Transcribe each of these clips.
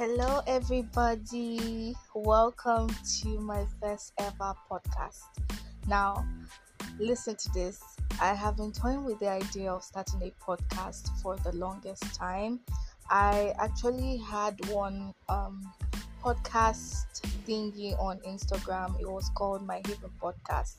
Hello, everybody. Welcome to my first ever podcast. Now, listen to this. I have been toying with the idea of starting a podcast for the longest time. I actually had one um, podcast thingy on Instagram. It was called My Haven Podcast.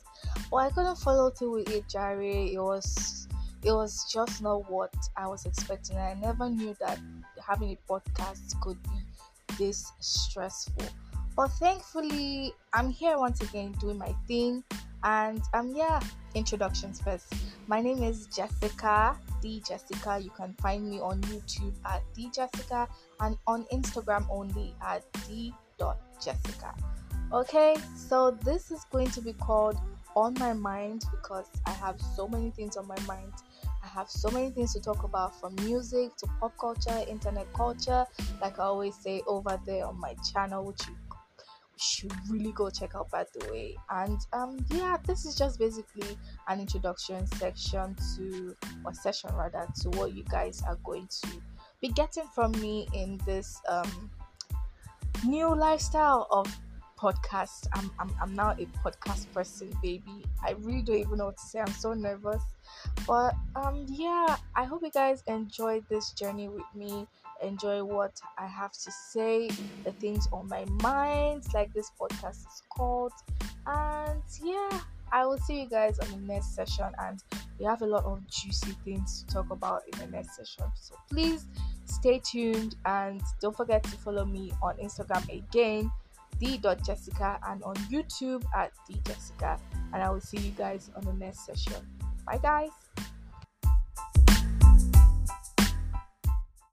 But I couldn't follow through with it, Jerry. It was it was just not what I was expecting. I never knew that having a podcast could be this stressful. But thankfully, I'm here once again doing my thing. And um, yeah, introductions first. My name is Jessica, the Jessica. You can find me on YouTube at the Jessica and on Instagram only at the Jessica. Okay, so this is going to be called On My Mind because I have so many things on my mind I have so many things to talk about from music to pop culture, internet culture, like I always say over there on my channel, which you should really go check out by the way. And um yeah, this is just basically an introduction section to or session rather to what you guys are going to be getting from me in this um new lifestyle of podcast. I'm, I'm, I'm now a podcast person, baby. I really don't even know what to say. I'm so nervous. But um yeah, I hope you guys enjoyed this journey with me. Enjoy what I have to say, the things on my mind, like this podcast is called. And yeah, I will see you guys on the next session and we have a lot of juicy things to talk about in the next session. So please stay tuned and don't forget to follow me on Instagram again the.jessica and on YouTube at the Jessica. And I will see you guys on the next session. Bye, guys.